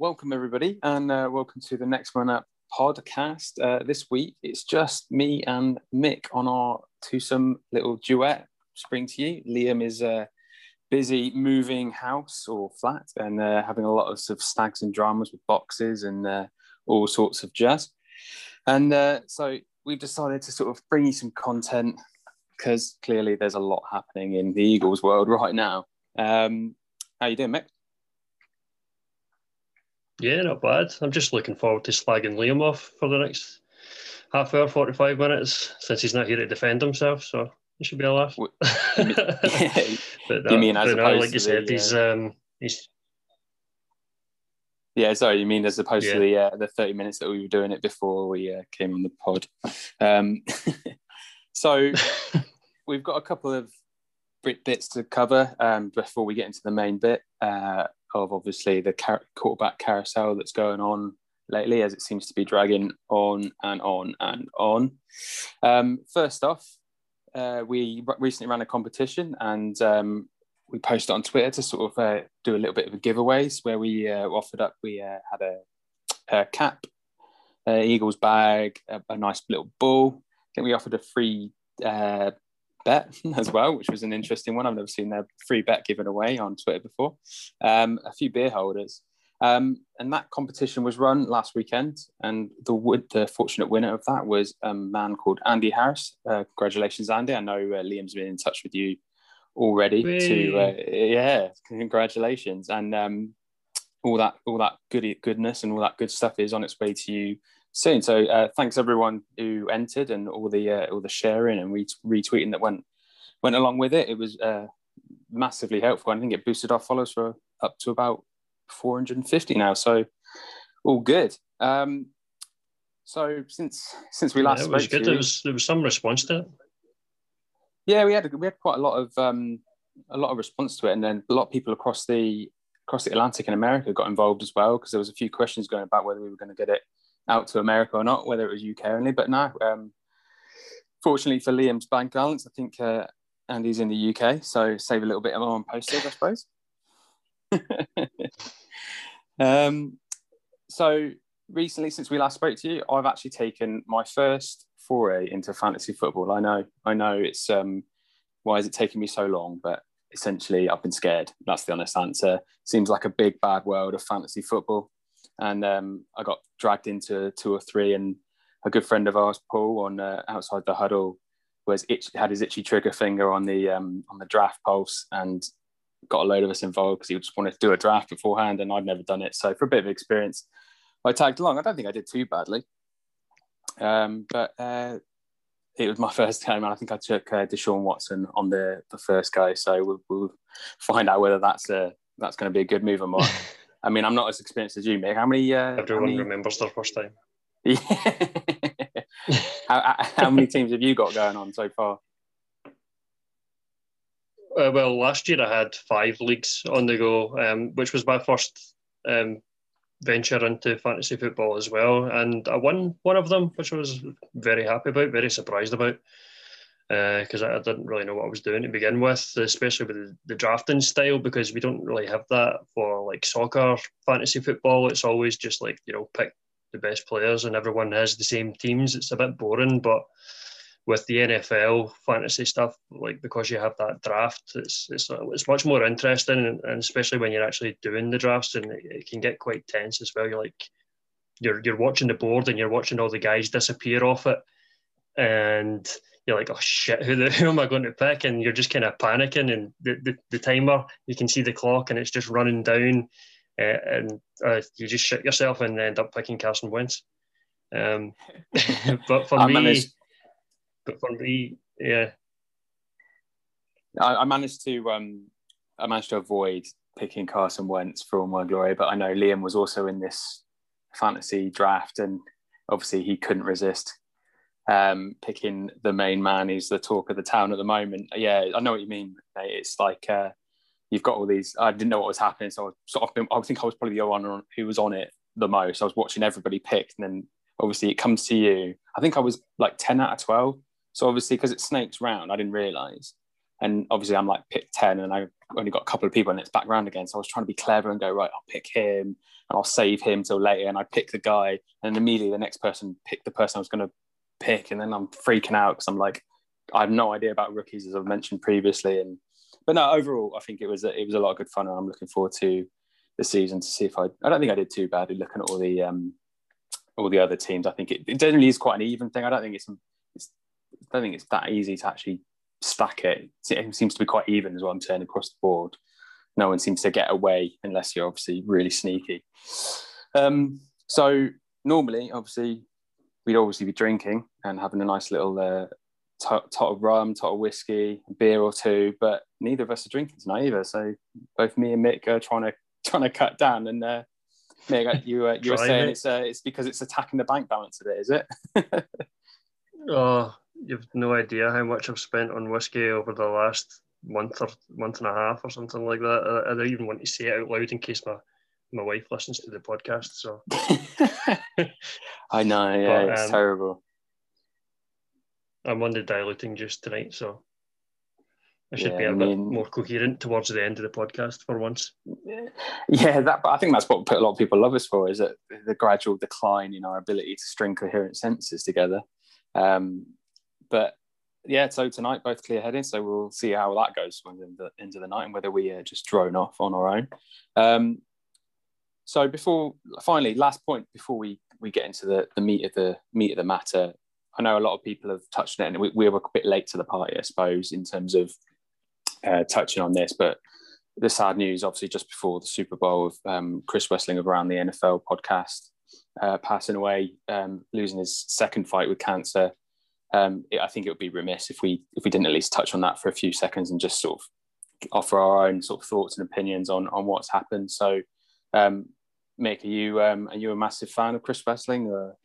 Welcome everybody, and uh, welcome to the Next One Up podcast. Uh, this week, it's just me and Mick on our twosome little duet. Spring to you. Liam is uh, busy moving house or flat and uh, having a lot of, sort of snags and dramas with boxes and uh, all sorts of jazz. And uh, so we've decided to sort of bring you some content because clearly there's a lot happening in the Eagles world right now. Um, how you doing, Mick? Yeah, not bad. I'm just looking forward to slagging Liam off for the next half hour, 45 minutes, since he's not here to defend himself. So it should be a laugh. What, you mean, but no, you mean as no, like you said, the, he's, uh, um, he's. Yeah, sorry. You mean as opposed yeah. to the uh, the thirty minutes that we were doing it before we uh, came on the pod. Um, so we've got a couple of bits to cover um, before we get into the main bit. Uh, of obviously the car- quarterback carousel that's going on lately, as it seems to be dragging on and on and on. Um, first off, uh, we recently ran a competition and um, we posted on Twitter to sort of uh, do a little bit of a giveaways where we uh, offered up. We uh, had a, a cap, Eagles bag, a, a, nice little ball. I think we offered a free uh, bet as well, which was an interesting one. I've never seen their free bet given away on Twitter before. Um, a few beer holders. Um, and that competition was run last weekend, and the the fortunate winner of that was a man called Andy Harris. Uh, congratulations, Andy! I know uh, Liam's been in touch with you already. Whee. To uh, yeah, congratulations, and um, all that all that good goodness and all that good stuff is on its way to you soon. So uh, thanks everyone who entered and all the uh, all the sharing and retweeting that went went along with it. It was uh, massively helpful. I think it boosted our followers for up to about 450 now. So all good. Um, so since since we last yeah, it was spoke, good. there was there was some response to it. Yeah, we had we had quite a lot of um, a lot of response to it, and then a lot of people across the across the Atlantic in America got involved as well because there was a few questions going about whether we were going to get it out to America or not, whether it was UK only. But no, um, fortunately for Liam's bank balance, I think uh, Andy's in the UK, so save a little bit more on postage, I suppose. um, so recently, since we last spoke to you, I've actually taken my first foray into fantasy football. I know, I know, it's um, why is it taking me so long? But essentially, I've been scared. That's the honest answer. Seems like a big bad world of fantasy football and um, I got dragged into two or three. And a good friend of ours, Paul, on uh, outside the huddle, was itch, had his itchy trigger finger on the um, on the draft pulse and got a load of us involved because he just wanted to do a draft beforehand, and I'd never done it. So for a bit of experience, I tagged along. I don't think I did too badly, um, but uh, it was my first game, and I think I took uh, Deshaun Watson on the the first go. So we'll, we'll find out whether that's a that's going to be a good move or not. I mean, I'm not as experienced as you, Mick. How many? Uh, Everyone how many... remembers their first time. Yeah. how, how many teams have you got going on so far? Uh, well, last year I had five leagues on the go, um, which was my first um, venture into fantasy football as well, and I won one of them, which I was very happy about, very surprised about because uh, I, I, didn't really know what I was doing to begin with, especially with the, the, drafting style, because we don't really have that for like soccer, fantasy football. It's always just like, you know, pick the best players and everyone has the same teams. It's a bit boring, but with the NFL fantasy stuff, like because you have that draft, it's it's, it's much more interesting, and, and especially when you're actually doing the drafts, and it, it can get quite tense as well. You're like, you're you're watching the board and you're watching all the guys disappear off it, and you're like, oh shit, who, the, who am I going to pick? And you're just kind of panicking, and the, the, the timer, you can see the clock, and it's just running down, uh, and uh, you just shit yourself and end up picking Carson Wentz. Um, but for me, managed, but for me, yeah, I, I managed to um, I managed to avoid picking Carson Wentz for all my glory, but I know Liam was also in this fantasy draft, and obviously he couldn't resist um, picking the main man who's the talk of the town at the moment. Yeah, I know what you mean. Mate. It's like uh, you've got all these. I didn't know what was happening, so I sort of been, I think I was probably the one who was on it the most. I was watching everybody pick, and then obviously it comes to you. I think I was like ten out of twelve. So obviously, because it snakes round, I didn't realise. And obviously, I'm like pick ten, and I only got a couple of people, and it's back round again. So I was trying to be clever and go right. I'll pick him, and I'll save him till later. And I pick the guy, and immediately the next person picked the person I was going to pick, and then I'm freaking out because I'm like, I have no idea about rookies as I've mentioned previously, and but no, overall, I think it was it was a lot of good fun, and I'm looking forward to the season to see if I. I don't think I did too badly looking at all the um, all the other teams. I think it, it generally is quite an even thing. I don't think it's, it's I don't think it's that easy to actually stack it. It seems to be quite even as well. I'm saying across the board. No one seems to get away unless you're obviously really sneaky. Um, so normally, obviously, we'd obviously be drinking and having a nice little uh, tot, tot of rum, tot of whiskey, a beer or two, but neither of us are drinking tonight either. So both me and Mick are trying to trying to cut down. And uh, Mick, you uh, you were saying it. it's uh, it's because it's attacking the bank balance bit, is it? oh, you've no idea how much I've spent on whiskey over the last month or month and a half or something like that. I, I don't even want to say it out loud in case my my wife listens to the podcast. So I know, yeah, but, it's um, terrible. I'm on the diluting juice tonight, so I should yeah, be a I bit more coherent towards the end of the podcast for once. Yeah, that. But I think that's what a lot of people love us for is that the gradual decline in our ability to string coherent sentences together. Um, but yeah, so tonight both clear headed, so we'll see how that goes into the, into the night and whether we uh, just drone off on our own. Um, so before finally, last point before we we get into the, the meat of the meat of the matter. I know a lot of people have touched on it, and we, we were a bit late to the party, I suppose, in terms of uh, touching on this. But the sad news, obviously, just before the Super Bowl, of um, Chris Wesseling of Around the NFL podcast uh, passing away, um, losing his second fight with cancer. Um, it, I think it would be remiss if we if we didn't at least touch on that for a few seconds and just sort of offer our own sort of thoughts and opinions on on what's happened. So, um, Mick, are you um, are you a massive fan of Chris Wesseling? Or?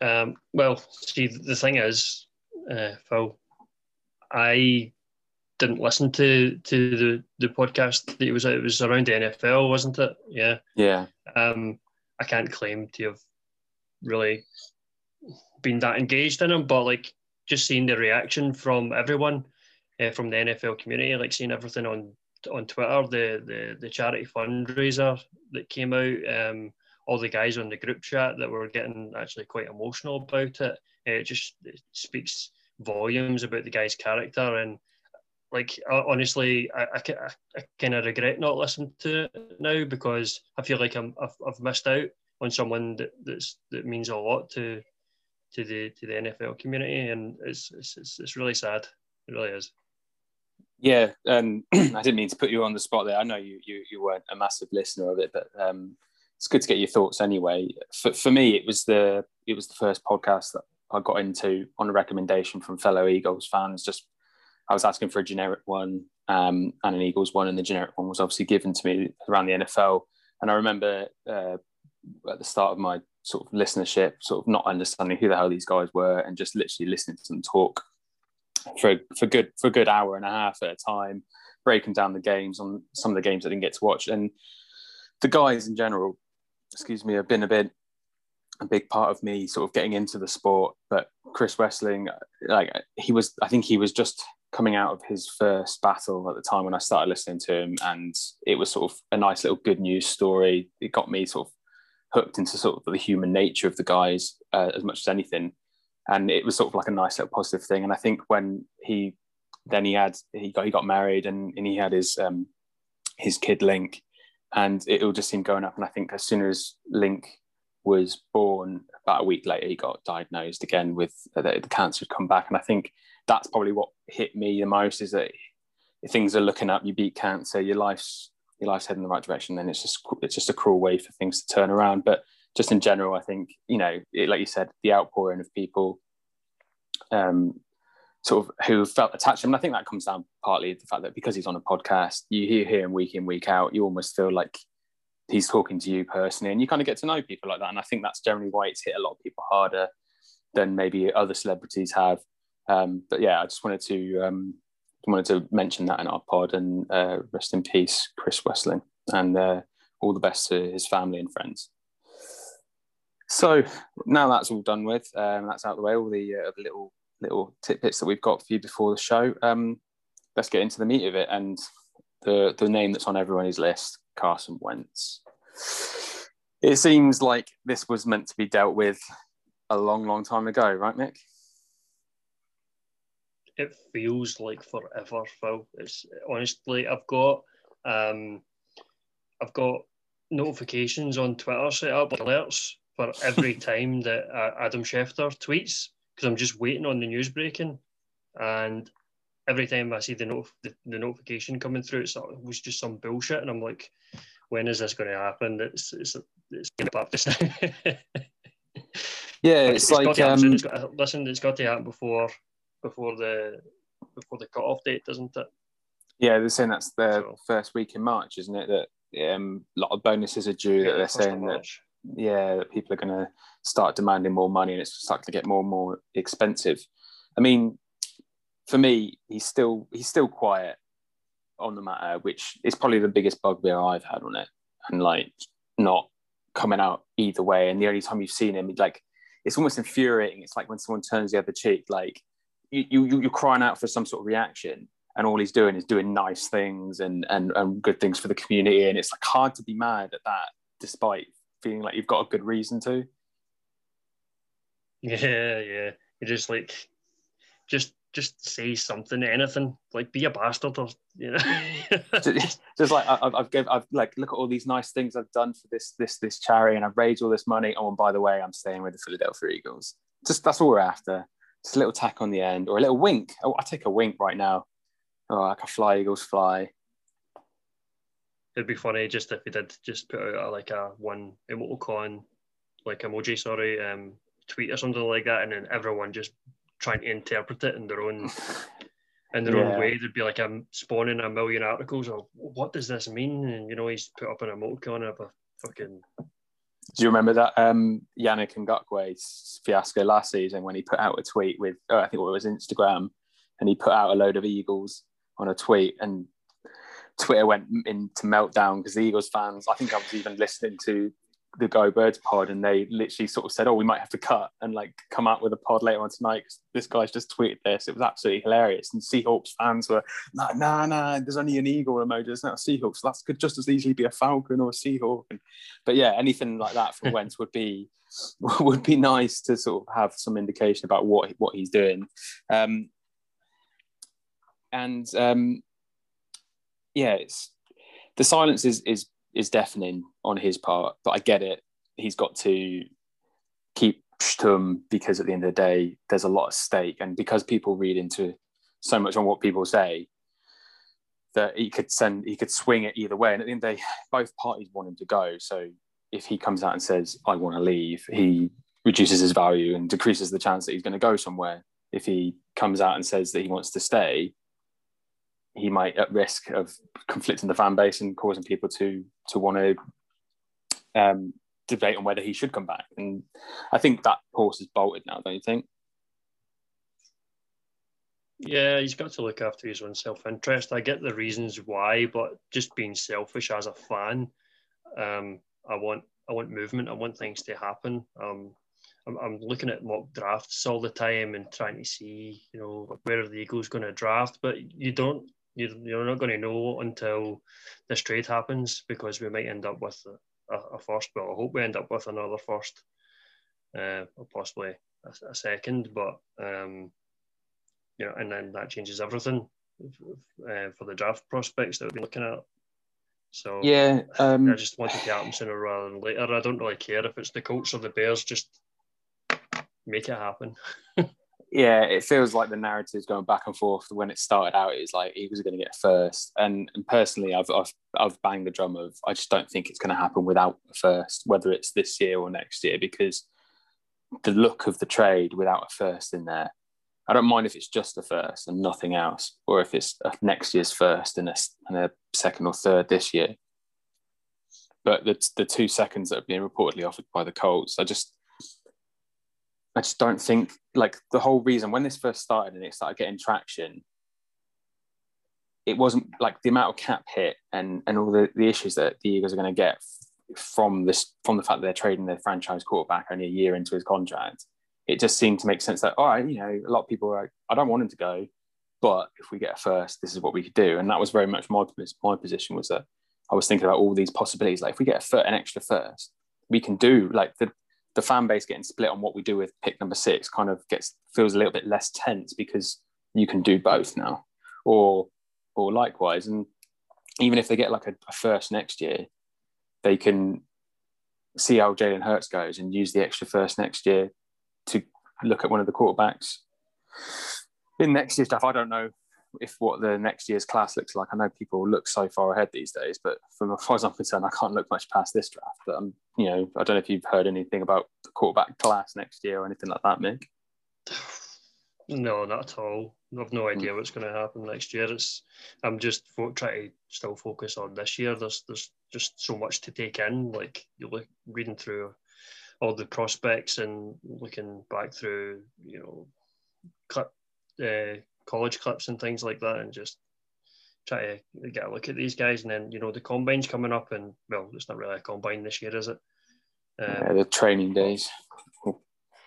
Um, well, see, the thing is, uh, Phil, I didn't listen to to the the podcast. That it was it was around the NFL, wasn't it? Yeah. Yeah. Um, I can't claim to have really been that engaged in them, but like just seeing the reaction from everyone uh, from the NFL community, like seeing everything on on Twitter, the the, the charity fundraiser that came out, um, all the guys on the group chat that were getting actually quite emotional about it. It just it speaks volumes about the guy's character and like honestly, I, I, I kind of regret not listening to it now because I feel like I'm I've, I've missed out on someone that that's, that means a lot to to the to the NFL community, and it's it's, it's, it's really sad. It really is. Yeah, um, I didn't mean to put you on the spot there. I know you you, you weren't a massive listener of it, but um, it's good to get your thoughts anyway. For, for me, it was the it was the first podcast that I got into on a recommendation from fellow Eagles fans. Just I was asking for a generic one um, and an Eagles one, and the generic one was obviously given to me around the NFL. And I remember uh, at the start of my sort of listenership, sort of not understanding who the hell these guys were, and just literally listening to them talk for for good for a good hour and a half at a time, breaking down the games on some of the games I didn't get to watch, and the guys in general, excuse me, have been a bit a big part of me sort of getting into the sport. But Chris Wesseling, like he was, I think he was just coming out of his first battle at the time when I started listening to him, and it was sort of a nice little good news story. It got me sort of hooked into sort of the human nature of the guys uh, as much as anything, and it was sort of like a nice little positive thing. And I think when he then he had he got he got married and, and he had his um, his kid Link, and it all just seemed going up. And I think as soon as Link was born, about a week later he got diagnosed again with uh, the, the cancer had come back, and I think that's probably what hit me the most is that things are looking up, you beat cancer, your life's your life's heading in the right direction, then it's just it's just a cruel way for things to turn around. But just in general, I think you know, it, like you said, the outpouring of people, um, sort of who felt attached to him. And I think that comes down partly to the fact that because he's on a podcast, you hear, him week in week out, you almost feel like he's talking to you personally, and you kind of get to know people like that. And I think that's generally why it's hit a lot of people harder than maybe other celebrities have. Um, but yeah, I just wanted to um, wanted to mention that in our pod and uh, rest in peace, Chris Wesseling, and uh, all the best to his family and friends. So now that's all done with, um, that's out of the way. All the uh, little little tidbits that we've got for you before the show. Um, let's get into the meat of it. And the the name that's on everyone's list, Carson Wentz. It seems like this was meant to be dealt with a long, long time ago, right, Mick? It feels like forever, Phil. It's honestly, I've got, um, I've got notifications on Twitter set up alerts for every time that uh, Adam Schefter tweets because I'm just waiting on the news breaking, and every time I see the, not- the, the notification coming through, it's, it was just some bullshit, and I'm like, when is this going to happen? It's it's it's going to now. Yeah, it's, it's like got happen. um, It's got, listen, it's got to happen before before the before the cut off date, doesn't it? yeah, they're saying that's the So- first week in March, isn't it? That um, a lot of bonuses are due. that they're saying that. Yeah, that people are going to start demanding more money and it's starting to get more and more expensive. I mean, for me, he's still he's still quiet on the matter, which is probably the biggest bugbear I've had on it, and like not coming out either way. And the only time you've seen him, like it's almost infuriating. It's like when someone turns the other cheek, like you you you're crying out for some sort of reaction. And all he's doing is doing nice things and, and, and good things for the community. And it's like hard to be mad at that, despite feeling like you've got a good reason to. Yeah, yeah. You just like just just say something, anything. Like be a bastard or you know. just, just like I, I've, I've, give, I've like look at all these nice things I've done for this this this charity, and I've raised all this money. Oh, and by the way, I'm staying with the Philadelphia Eagles. Just that's all we're after. Just a little tack on the end, or a little wink. Oh, I take a wink right now. Oh, like a fly, Eagles fly. It'd be funny just if he did just put out a, like a one emoticon, like emoji, sorry, um, tweet or something like that, and then everyone just trying to interpret it in their own in their Yeah. own way. There'd be like a spawning a million articles of what does this mean? And you know, he's put up an emoticon of a fucking Do you remember that um, Yannick Ngakoue fiasco last season when he put out a tweet with, oh, I think it was Instagram, and he put out a load of Eagles on a tweet, and Twitter went into meltdown because the Eagles fans, I think I was even listening to the Go Birds pod, and they literally sort of said, "Oh, we might have to cut and like come out with a pod later on tonight because this guy's just tweeted this." It was absolutely hilarious, and Seahawks fans were like, "Nah, nah, there's only an eagle emoji, there's not a Seahawk, so that could just as easily be a falcon or a Seahawk." And, but yeah, anything like that for Wentz would be would be nice to sort of have some indication about what what he's doing. Um, and um, yeah, it's the silence is is is deafening on his part, but I get it. He's got to keep stum because at the end of the day, there's a lot at stake, and because people read into so much on what people say, that he could send he could swing it either way. And at the end of the day, both parties want him to go. So if he comes out and says, I want to leave, he reduces his value and decreases the chance that he's going to go somewhere. If he comes out and says that he wants to stay, he might at risk of conflicting the fan base and causing people to to want to um, debate on whether he should come back. And I think that horse is bolted now, don't you think? Yeah, he's got to look after his own self interest. I get the reasons why, but just being selfish as a fan, um, I want I want movement. I want things to happen. Um, I'm, I'm looking at mock drafts all the time and trying to see, you know, where are the Eagles going to draft, but you don't. You, you're not going to know until this trade happens because we might end up with a, a first. but I hope we end up with another first, uh, or possibly a, a second. But um, you know, and then that changes everything uh, for the draft prospects that we're looking at. So Yeah, um, I just want it to happen sooner rather than later. I don't really care if it's the Colts or the Bears. Just make it happen. yeah, it feels like the narrative's going back and forth. When it started out, it was like he was going to get first, and, and personally, I've, I've I've banged the drum of I just don't think it's going to happen without a first, whether it's this year or next year, because the look of the trade without a first in there, I don't mind if it's just a first and nothing else, or if it's next year's first and a, and a second or third this year. But the the two seconds that have been reportedly offered by the Colts, I just I just don't think like the whole reason when this first started and it started getting traction, it wasn't like the amount of cap hit and and all the, the issues that the Eagles are going to get from this from the fact that they're trading their franchise quarterback only a year into his contract. It just seemed to make sense that all right, you know, a lot of people are like, I don't want him to go. but if we get a first, this is what we could do. And that was very much my my position was that I was thinking about all these possibilities. Like if we get a fir- an extra first, we can do like the the fan base getting split on what we do with pick number six kind of gets feels a little bit less tense because you can do both now, or or likewise. And even if they get like a, a first next year, they can see how Jalen Hurts goes and use the extra first next year to look at one of the quarterbacks in next year's stuff. I don't know if what the next year's class looks like. I know people look so far ahead these days, but from as far as I'm concerned, I can't look much past this draft. But um, you know, I don't know if you've heard anything about the quarterback class next year or anything like that, Mick. No, not at all. I've no idea what's going to happen next year. It's I'm just fo- trying to still focus on this year. There's there's just so much to take in. Like you look reading through all the prospects and looking back through, you know, clip, uh, college clips and things like that, and just try to get a look at these guys. And then you know the combine's coming up, and well, it's not really a combine this year, is it? Um, yeah, the training days.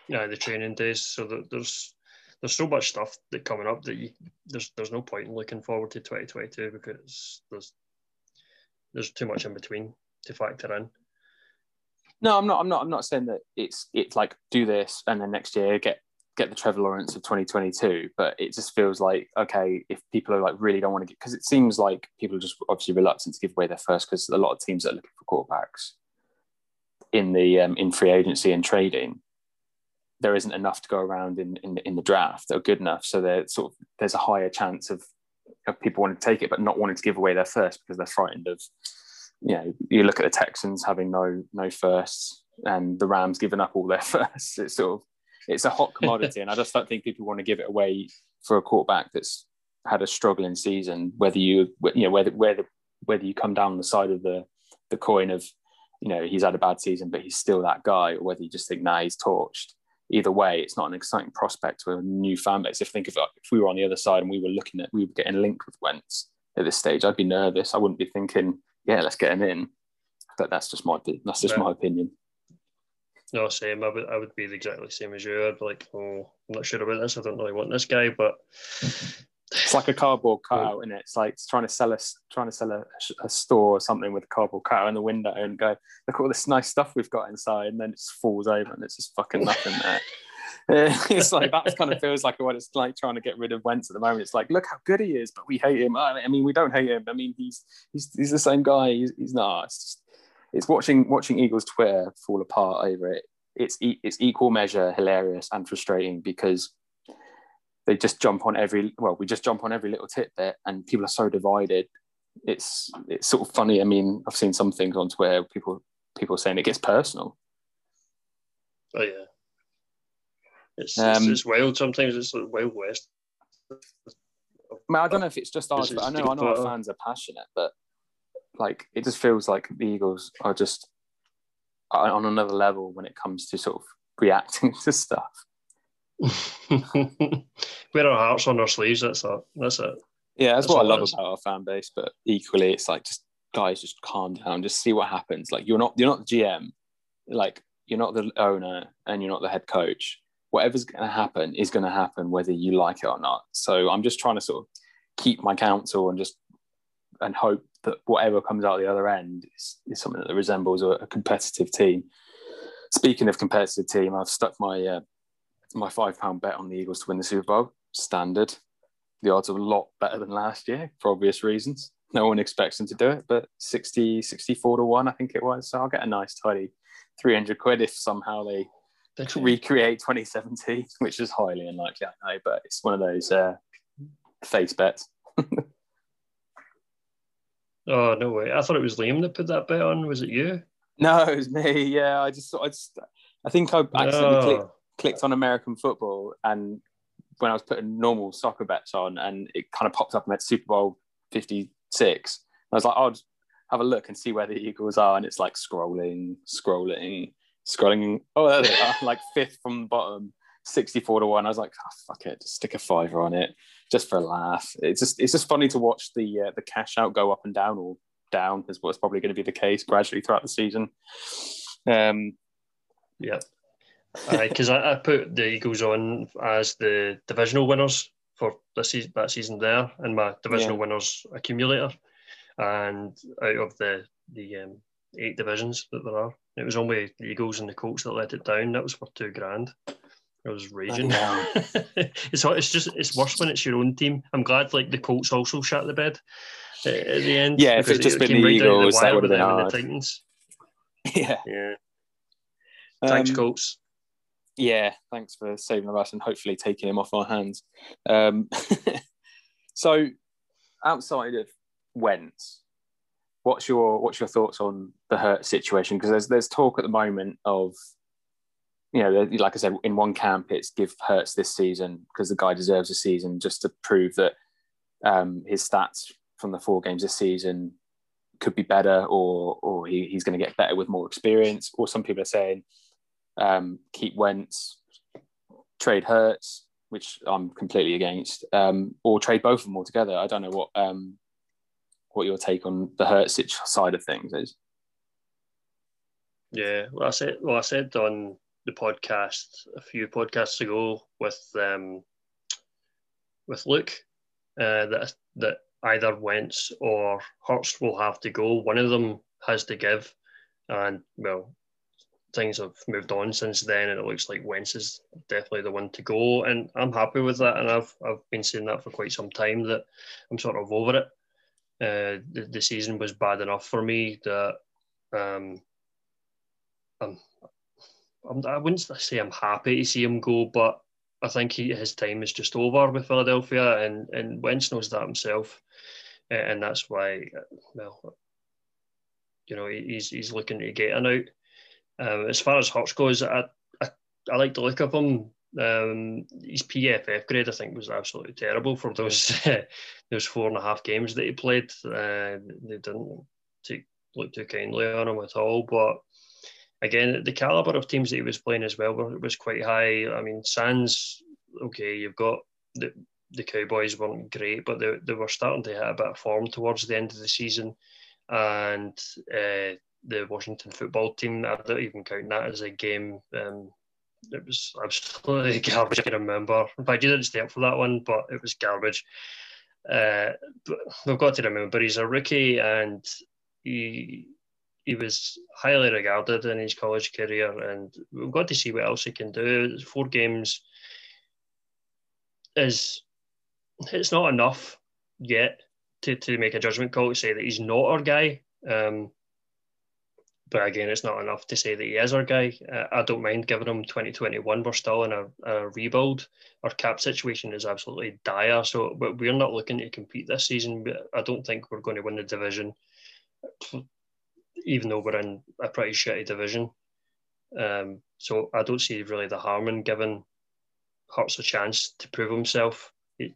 Yeah, the training days. So that there's there's so much stuff that coming up that you, there's there's no point in looking forward to 2022 because there's there's too much in between to factor in. No, I'm not. I'm not. I'm not saying that it's it's like do this and then next year get get the Trevor Lawrence of 2022. But it just feels like okay, if people are like really don't want to get because it seems like people are just obviously reluctant to give away their first because a lot of teams are looking for quarterbacks in the um, in free agency and trading there isn't enough to go around in, in, in the draft that are good enough. So there sort of there's a higher chance of, of people wanting to take it, but not wanting to give away their first because they're frightened of, you know, you look at the Texans having no no firsts and the Rams giving up all their firsts. It's sort of it's a hot commodity, and I just don't think people want to give it away for a quarterback that's had a struggling season. Whether you you know whether whether whether you come down the side of the the coin of you know he's had a bad season, but he's still that guy, or whether you just think nah he's torched either way, it's not an exciting prospect to a new fan base. If think of like, if we were on the other side and we were looking at we were getting linked with Wentz at this stage, I'd be nervous. I wouldn't be thinking, yeah, let's get him in. But that's just my that's just my opinion. No, same. I would I would be exactly the same as you. I'd be like, oh, I'm not sure about this. I don't really want this guy, but it's like a cardboard cutout, and it? it's like trying to sell us, trying to sell a, a, store or something with a cardboard cutout in the window, and go, look at all this nice stuff we've got inside, and then it just falls over, and it's just fucking nothing there. it's like that kind of feels like what it's like trying to get rid of Wentz at the moment. It's like, look how good he is, but we hate him. I mean, we don't hate him. I mean, he's he's he's the same guy. He's, he's not. It's just it's watching watching Eagles Twitter fall apart over it. It's it's equal measure hilarious and frustrating because they just jump on every well we just jump on every little tidbit and people are so divided. It's it's sort of funny. I mean i've seen some things on twitter people people saying it gets personal. Oh yeah. It's, um, it's, it's wild sometimes it's wild west. I, mean, I don't know if it's just ours but i know i know our fans are passionate but like it just feels like the eagles are just uh, on another level when it comes to sort of reacting to stuff Wear our hearts on our sleeves. That's it. That's it. Yeah, that's, that's what I love about our fan base. But equally, it's like just guys, just calm down. Just see what happens. Like you're not you're not the GM. Like you're not the owner, and you're not the head coach. Whatever's going to happen is going to happen, whether you like it or not. So I'm just trying to sort of keep my counsel and just and hope that whatever comes out the other end is, is something that resembles a, a, competitive team. Speaking of competitive team, I've stuck my uh, my five pound bet on the Eagles to win the Super Bowl. Standard. The odds are a lot better than last year for obvious reasons. No one expects them to do it, but 60, 64 to one, I think it was. So I'll get a nice tidy 300 quid if somehow they recreate 2017, which is highly unlikely, I know, but it's one of those uh, face bets. oh, no way. I thought it was Liam that put that bet on. Was it you? No, it was me. Yeah, I just, thought I just, I think I accidentally clicked, clicked on American football and when I was putting normal soccer bets on and it kind of popped up and at Super Bowl 56. I was like, I'll just have a look and see where the Eagles are. And it's like scrolling, scrolling, scrolling. Oh, there they are, like fifth from the bottom, 64 to one. I was like, oh, fuck it, just stick a fiver on it just for a laugh. It's just, it's just funny to watch the, uh, the cash out go up and down or down is what's probably going to be the case gradually throughout the season. Um, yeah because I, I, put the Eagles on as the divisional winners for this season, that season there in my divisional yeah. winners accumulator, and out of the the um, eight divisions that there are, it was only the Eagles and the Colts that let it down. That was for two grand. I was raging. it's it's just it's worse when it's your own team. I'm glad like the Colts also shut the bed at, at the end. Yeah, if it's just been the Eagles, the that would have been hard. The Titans. Yeah, yeah. Thanks, um, Colts. Yeah, thanks for saving the us and hopefully taking him off our hands. Um, so, outside of Wentz, what's your what's your thoughts on the Hurt situation? Because there's there's talk at the moment of, you know, like I said, in one camp it's give Hurts this season because the guy deserves a season just to prove that um, his stats from the four games this season could be better, or or he, he's going to get better with more experience. Or some people are saying um, keep Wentz, trade Hurts, which I'm completely against, um, or trade both of them altogether. I don't know what um, what your take on the Hurts side of things is. Yeah, well, I said well, I said on the podcast a few podcasts ago with um, with Luke uh, that that either Wentz or Hurts will have to go. One of them has to give, and well, things have moved on since then, and it looks like Wentz is definitely the one to go. And I'm happy with that, and I've I've been saying that for quite some time that I'm sort of over it. Uh, the, the season was bad enough for me that um, I'm, I'm I wouldn't say I'm happy to see him go, but I think he, his time is just over with Philadelphia, and and Wentz knows that himself, and that's why, well, you know, he's he's looking to get an out. Um, as far as Hurts goes, I, I, I like the look of him. Um, his PFF grade, I think, was absolutely terrible for those those four and a half games that he played. Uh, they didn't take, look too kindly on him at all. But again, the caliber of teams that he was playing as well was quite high. I mean, Saints, okay, you've got the the Cowboys weren't great, but they, they were starting to hit a bit of form towards the end of the season, and uh, the Washington football team. I don't even count that as a game. Um, it was absolutely garbage. I can remember. Fact, you didn't stay up for that one, but it was garbage. Uh, but we've got to remember he's a rookie and he he was highly regarded in his college career, and we've got to see what else he can do. Four games is it's not enough yet to, to make a judgment call to say that he's not our guy. Um, but again, it's not enough to say that he is our guy. Uh, I don't mind giving him 2021. We're still in a, a, rebuild. Our cap situation is absolutely dire. So, we're not looking to compete this season. I don't think we're going to win the division, even though we're in a pretty shitty division. Um, so I don't see really the harm in giving Hurts a chance to prove himself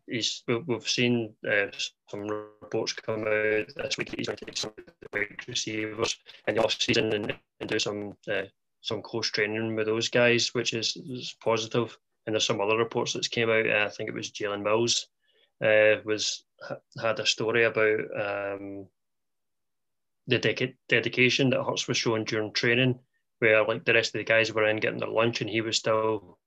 he's we've seen uh, some reports come out this week. He's going to take some wide receivers in the off season and, and do some uh, some close training with those guys, which is, is positive. And there's some other reports that's came out. Uh, I think it was Jalen Mills uh, was had a story about um, the de- dedication that Hurts was showing during training, where like the rest of the guys were in getting their lunch and he was still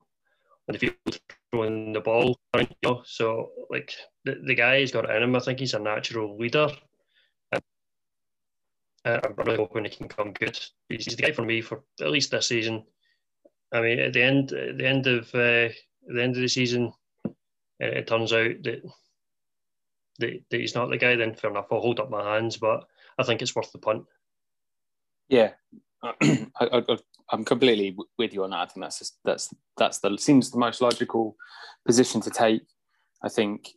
on the field throwing the ball. You know? So like the, the guy's got it in him. I think he's a natural leader. Um, I'm really hoping he can come good. He's, he's, the guy for me for at least this season. I mean, at the end, at the end of uh, the end of the season, it, it turns out that, that that he's not the guy. Then fair enough, I'll hold up my hands. But I think it's worth the punt. Yeah, I, am completely with you on that. I think that's just, that's that's the seems the most logical position to take. I think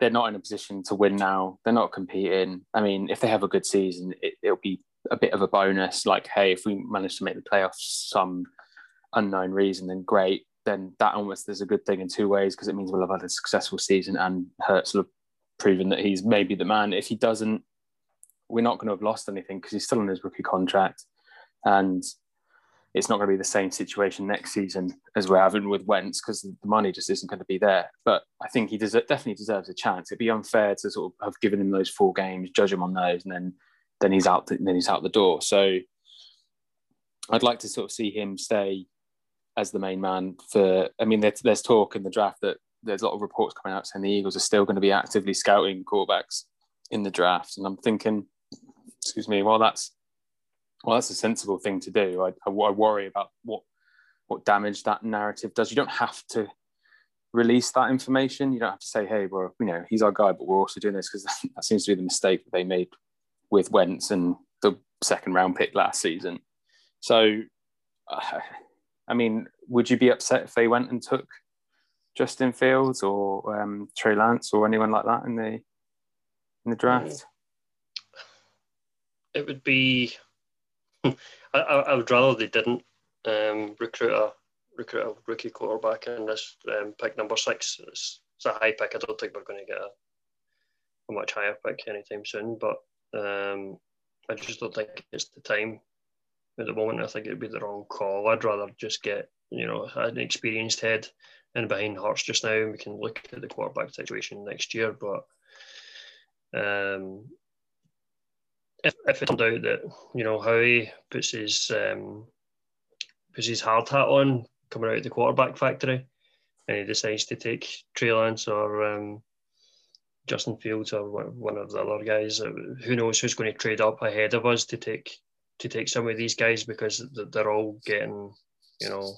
they're not in a position to win now. They're not competing. I mean, if they have a good season, it, will be a bit of a bonus. Like, hey, if we manage to make the playoffs some unknown reason, then great. Then that almost is a good thing in two ways because it means we'll have had a successful season and will have proven that he's maybe the man. If he doesn't, we're not going to have lost anything because he's still on his rookie contract and it's not going to be the same situation next season as we're having with Wentz because the money just isn't going to be there. But I think he definitely deserves a chance. It'd be unfair to sort of have given him those four games, judge him on those, and then then he's out. The, then he's out the door. So I'd like to sort of see him stay as the main man for. I mean, there's, there's talk in the draft that there's a lot of reports coming out saying the Eagles are still going to be actively scouting quarterbacks in the draft, and I'm thinking, excuse me, well that's well that's a sensible thing to do. I, I, I worry about what what damage that narrative does. You don't have to release that information. You don't have to say, hey, well, you know, he's our guy, but we're also doing this because that seems to be the mistake that they made with Wentz and the second round pick last season. So, uh, I mean, would you be upset if they went and took Justin Fields or um, Trey Lance or anyone like that in the in the draft? It would be. I, I would rather they didn't um, recruit a recruit a rookie quarterback in this um, pick number six. It's, it's, a high pick. I don't think we're going to get a, a much higher pick anytime soon, but um, I just don't think it's the time at the moment. I think it'd be the wrong call. I'd rather just get you know an experienced head in behind Hurts just now, and we can look at the quarterback situation next year. But um, if, if it turned out that you know Howie puts his um, puts his hard hat on coming out of the quarterback factory, and he decides to take Trey Lance or um, Justin Fields or one of the other guys. Uh, who knows who's going to trade up ahead of us to take to take some of these guys because they're all getting, you know,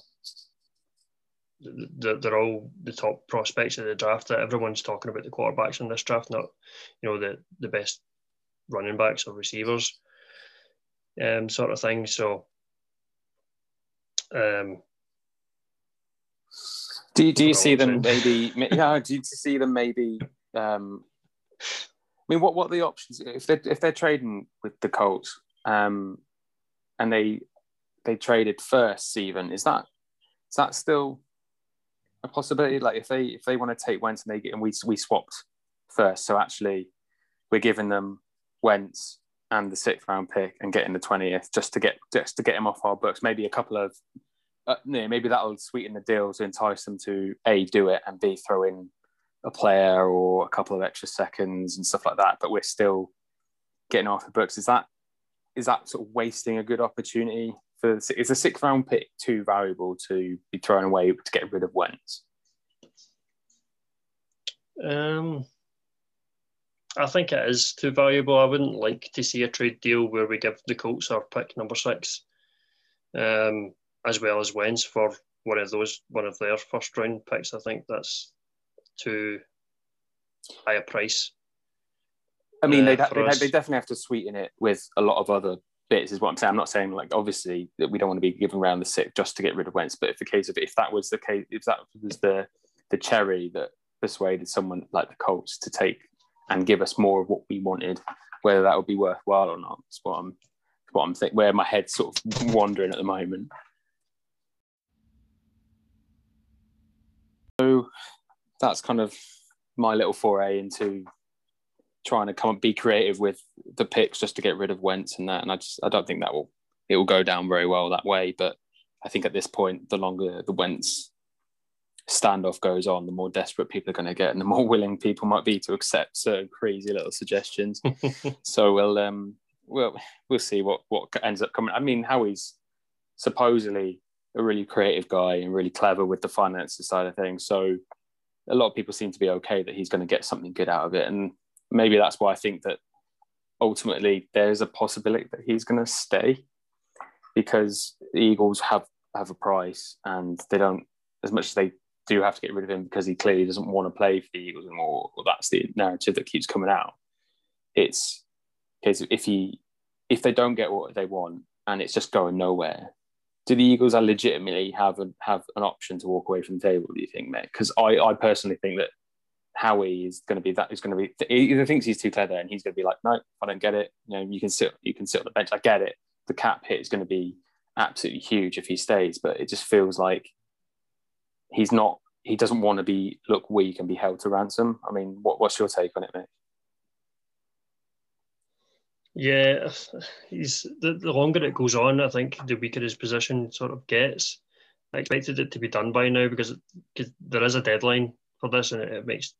they're all the top prospects of the draft. That Everyone's talking about the quarterbacks in this draft, not you know the the best running backs or receivers, um, sort of thing. So, um, do you, do you see them maybe? Yeah, do you see them maybe? Um, I mean, what what are the options if they if they're trading with the Colts, um, and they they traded first, even is that is that still a possibility? Like if they if they want to take Wentz and they get and we we swapped first, so actually we're giving them Wentz and the sixth round pick and getting the twentieth just to get just to get him off our books. Maybe a couple of uh, yeah, maybe that'll sweeten the deal to entice them to a do it and b throw in a player or a couple of extra seconds and stuff like that. But we're still getting off the books. Is that is that sort of wasting a good opportunity for? Is a sixth round pick too valuable to be thrown away to get rid of Wentz? Um, I think it is too valuable. I wouldn't like to see a trade deal where we give the Colts our pick number six. Um, as well as Wentz for one of those one of their first round picks. I think that's too high a price. I mean, uh, they, they, they definitely have to sweeten it with a lot of other bits, is what I'm saying. I'm not saying like obviously that we don't want to be giving around the sick just to get rid of Wentz, but if the case of if that was the case, if that was the the cherry that persuaded someone like the Colts to take and give us more of what we wanted, whether that would be worthwhile or not, That's what I'm what I'm thinking. Where my head's sort of wandering at the moment. So that's kind of my little foray into trying to come and be creative with the picks just to get rid of Wentz and that. And I just I don't think that will it will go down very well that way. But I think at this point, the longer the Wentz standoff goes on, the more desperate people are going to get, and the more willing people might be to accept certain crazy little suggestions. so we'll um we'll we'll see what what ends up coming. I mean, Howie's supposedly a really creative guy and really clever with the finances side of things. So a lot of people seem to be okay that he's going to get something good out of it. And maybe that's why I think that ultimately there's a possibility that he's going to stay because the Eagles have, have a price and they don't, as much as they do have to get rid of him because he clearly doesn't want to play for the Eagles anymore, or that's the narrative that keeps coming out. It's because if he, if they don't get what they want and it's just going nowhere, do the Eagles are legitimately have a, have an option to walk away from the table? Do you think, mate? Because I, I personally think that Howie is going to be that is going to be he either thinks he's too clever and he's going to be like, no, I don't get it. You know, you can sit you can sit on the bench. I get it. The cap hit is going to be absolutely huge if he stays, but it just feels like he's not. He doesn't want to be look weak and be held to ransom. I mean, what, what's your take on it, mate? Yeah, he's the, the longer it goes on, I think the weaker his position sort of gets. I expected it to be done by now because, there is a deadline for this, and it, it makes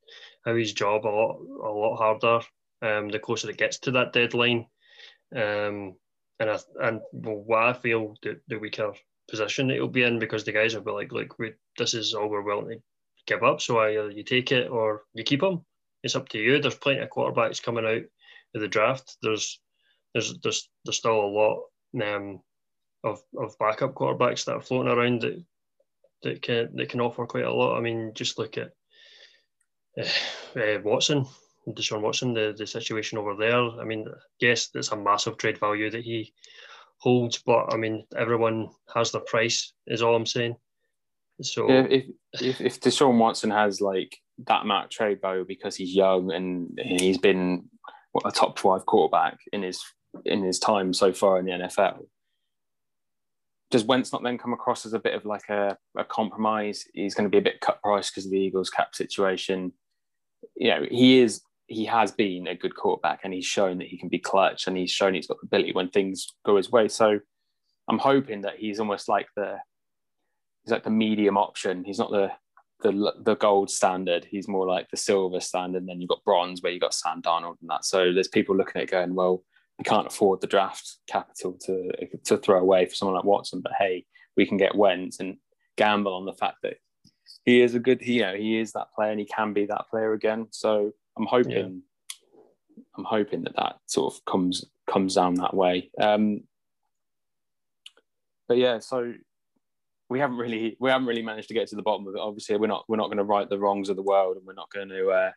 his job a lot a lot harder. Um, the closer it gets to that deadline, um, and I, and well, what I feel the, the weaker position it'll be in because the guys will be like, look, we, this is all we're willing to give up. So either you take it or you keep him. It's up to you. There's plenty of quarterbacks coming out of the draft. There's there's there's there's still a lot um, of of backup quarterbacks that are floating around that that can that can offer quite a lot. I mean, just look at uh, uh, Watson, Deshaun Watson, the the situation over there. I mean, yes, there's a massive trade value that he holds, but I mean, everyone has their price. Is all I'm saying. So yeah, if if if Deshaun Watson has like that amount of trade value because he's young and he's been a top five quarterback in his in his time so far in the NFL. Does Wentz not then come across as a bit of like a, a compromise? He's going to be a bit cut price because of the Eagles cap situation. You know, he is he has been a good quarterback and he's shown that he can be clutch and he's shown he's got the ability when things go his way. So I'm hoping that he's almost like the he's like the medium option. He's not the the the gold standard. He's more like the silver standard. And then you've got bronze where you've got Sam Darnold and that. So there's people looking at it going, well, we can't afford the draft capital to to throw away for someone like Watson, but hey, we can get Wentz and gamble on the fact that he is a good, you know, he is that player and he can be that player again. So I'm hoping, yeah. I'm hoping that that sort of comes comes down that way. Um, but yeah, so we haven't really we haven't really managed to get to the bottom of it. Obviously, we're not we're not going to right the wrongs of the world, and we're not going to uh,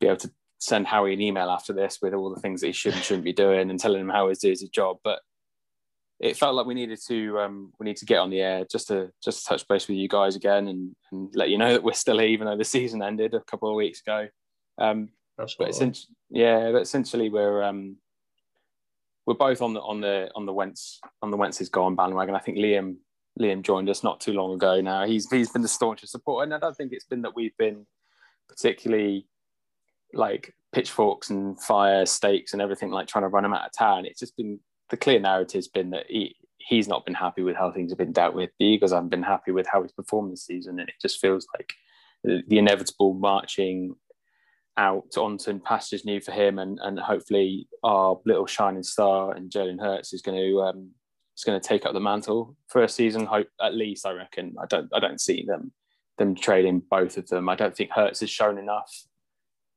be able to send Howie an email after this with all the things that he should and shouldn't be doing and telling him how he's doing his job. But it felt like we needed to um, we need to get on the air just to just to touch base with you guys again and, and let you know that we're still here, even though the season ended a couple of weeks ago. Um, but essentially, yeah, but essentially we're um, we're both on the on the on the Wentz on the Wentz is gone bandwagon. I think Liam Liam joined us not too long ago now. He's he's been the staunchest supporter, and I don't think it's been that we've been particularly like pitchforks and fire stakes and everything like trying to run him out of town. It's just been the clear narrative's been that he he's not been happy with how things have been dealt with. The Eagles haven't been happy with how he's performed this season, and it just feels like the, inevitable marching out onto pastures new for him, and and hopefully our little shining star and Jalen Hurts is going to um, is going to take up the mantle for a season. Hope at least I reckon. I don't I don't see them them trading both of them. I don't think Hurts has shown enough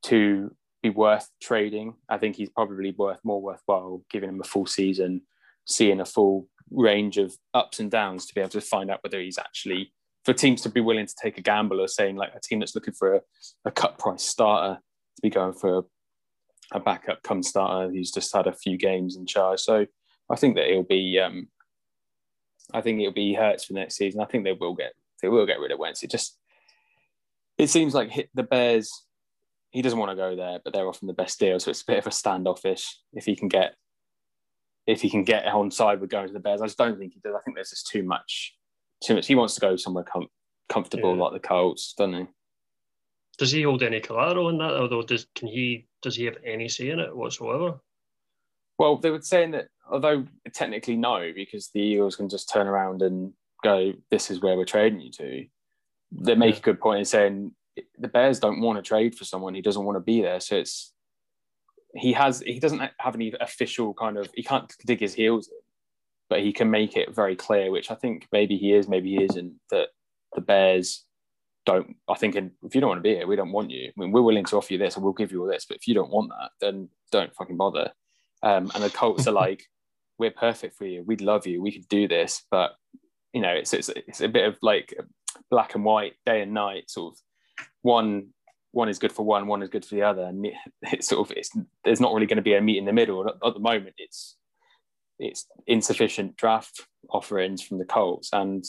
to be worth trading. I think he's probably worth more worthwhile giving him a full season, seeing a full range of ups and downs to be able to find out whether he's actually for teams to be willing to take a gamble or saying like a team that's looking for a, a cut price starter to be going for a, a backup come starter who's just had a few games in charge. So I think that it'll be um, I think it'll be Hurts for next season. I think they will get they will get rid of Wentz. It just it seems like the Bears. He doesn't want to go there, but they're offering the best deal, so it's a bit of a standoffish. If he can get if he can get on side with going to the Bears, I just don't think he does. I think there's just too much too much. He wants to go somewhere com- comfortable yeah. like the Colts, doesn't he? Does he hold any collateral in that? Although does can he does he have any say in it whatsoever? Well, they were saying that although technically no, because the Eagles can just turn around and go, "This is where we're trading you to." They make yeah. a good point in saying the Bears don't want to trade for someone; who doesn't want to be there. So it's he has he doesn't have any official kind of he can't dig his heels in, but he can make it very clear, which I think maybe he is, maybe he isn't. That the Bears don't. I think if you don't want to be here, we don't want you. I mean, we're willing to offer you this, and we'll give you all this. But if you don't want that, then don't fucking bother. Um, and the Colts are like, we're perfect for you. We'd love you. We could do this. But, you know, it's, it's, it's a bit of like black and white, day and night sort of one one is good for one, one is good for the other, and it's sort of it's there's not really going to be a meet in the middle at, at the moment. It's it's insufficient draft offerings from the Colts and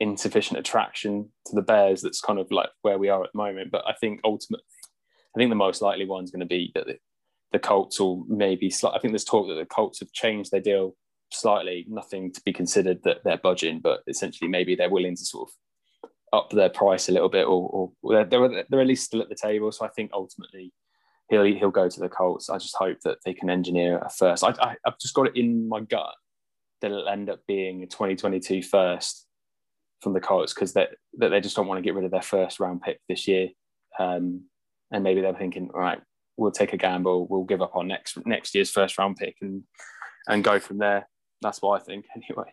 insufficient attraction to the Bears. That's kind of like where we are at the moment. But I think ultimately, I think the most likely one is going to be that the Colts will maybe. I think there's talk that the Colts have changed their deal slightly. Nothing to be considered that they're budging, but essentially maybe they're willing to sort of up their price a little bit, or, or they're, they're at least still at the table. So I think ultimately he'll he'll go to the Colts. I just hope that they can engineer a first. I, I have just got it in my gut that it'll end up being a 2022 first from the Colts because that that they just don't want to get rid of their first round pick this year. Um, and maybe they're thinking, all right, we'll take a gamble. We'll give up our next next year's first round pick and and go from there. That's what I think, anyway.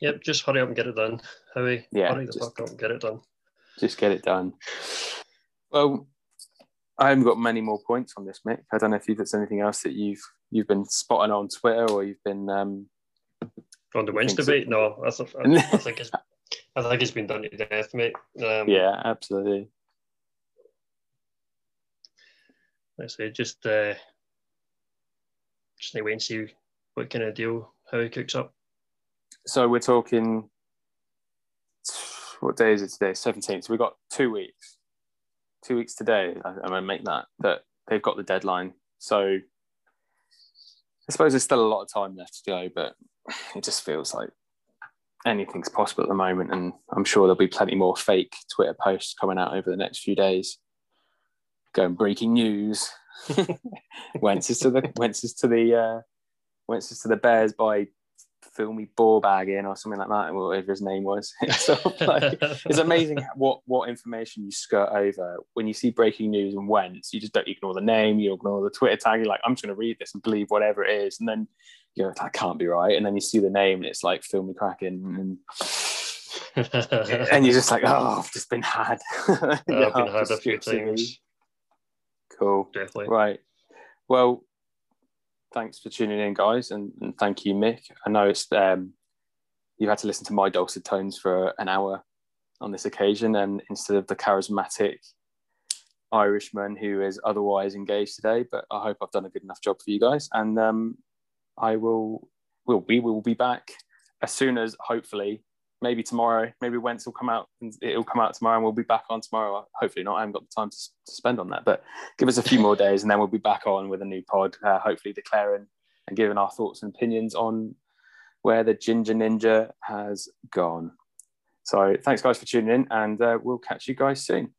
Yep, just hurry up and get it done, Howie. Yeah, hurry the just, fuck up and get it done. just get it done. Well, I haven't got many more points on this, Mick. I don't know if there's anything else that you've you've been spotting on Twitter or you've been um, on the Wednesday debate. No, I, th- I, I, think it's I think it's been done to death, mate. Um, yeah, absolutely. I say just uh, just wait and see what kind of deal Howie cooks up. So we're talking. What day is it today? Seventeenth. So we've got two weeks. Two weeks today. I'm to make that that they've got the deadline. So I suppose there's still a lot of time left to go, but it just feels like anything's possible at the moment, and I'm sure there'll be plenty more fake Twitter posts coming out over the next few days. Going breaking news. Wentz is to the Wentz is to the uh, Wentz is to the Bears by filmy ball bagging or something like that, whatever his name was. so, like, it's amazing what what information you skirt over when you see breaking news and Wentz. You just don't ignore the name, you ignore the Twitter tag. You're like, I'm just going to read this and believe whatever it is, and then you know that can't be right. And then you see the name and it's like filmy cracking and. and you're just like, oh, I've just been had. yeah, I've been had a few times. Cool. Definitely. Right. Well, thanks for tuning in, guys, and, and thank you, Mick. I know it's um, you've had to listen to my dulcet tones for an hour on this occasion, and instead of the charismatic Irishman who is otherwise engaged today, but I hope I've done a good enough job for you guys, and um, I will. Will we will be back as soon as hopefully maybe tomorrow, maybe Wentz will come out and it'll come out tomorrow and we'll be back on tomorrow. Hopefully not. I haven't got the time to, to spend on that, but give us a few more days and then we'll be back on with a new pod, uh, hopefully declaring and giving our thoughts and opinions on where the Ginger Ninja has gone. So thanks guys for tuning in and uh, we'll catch you guys soon.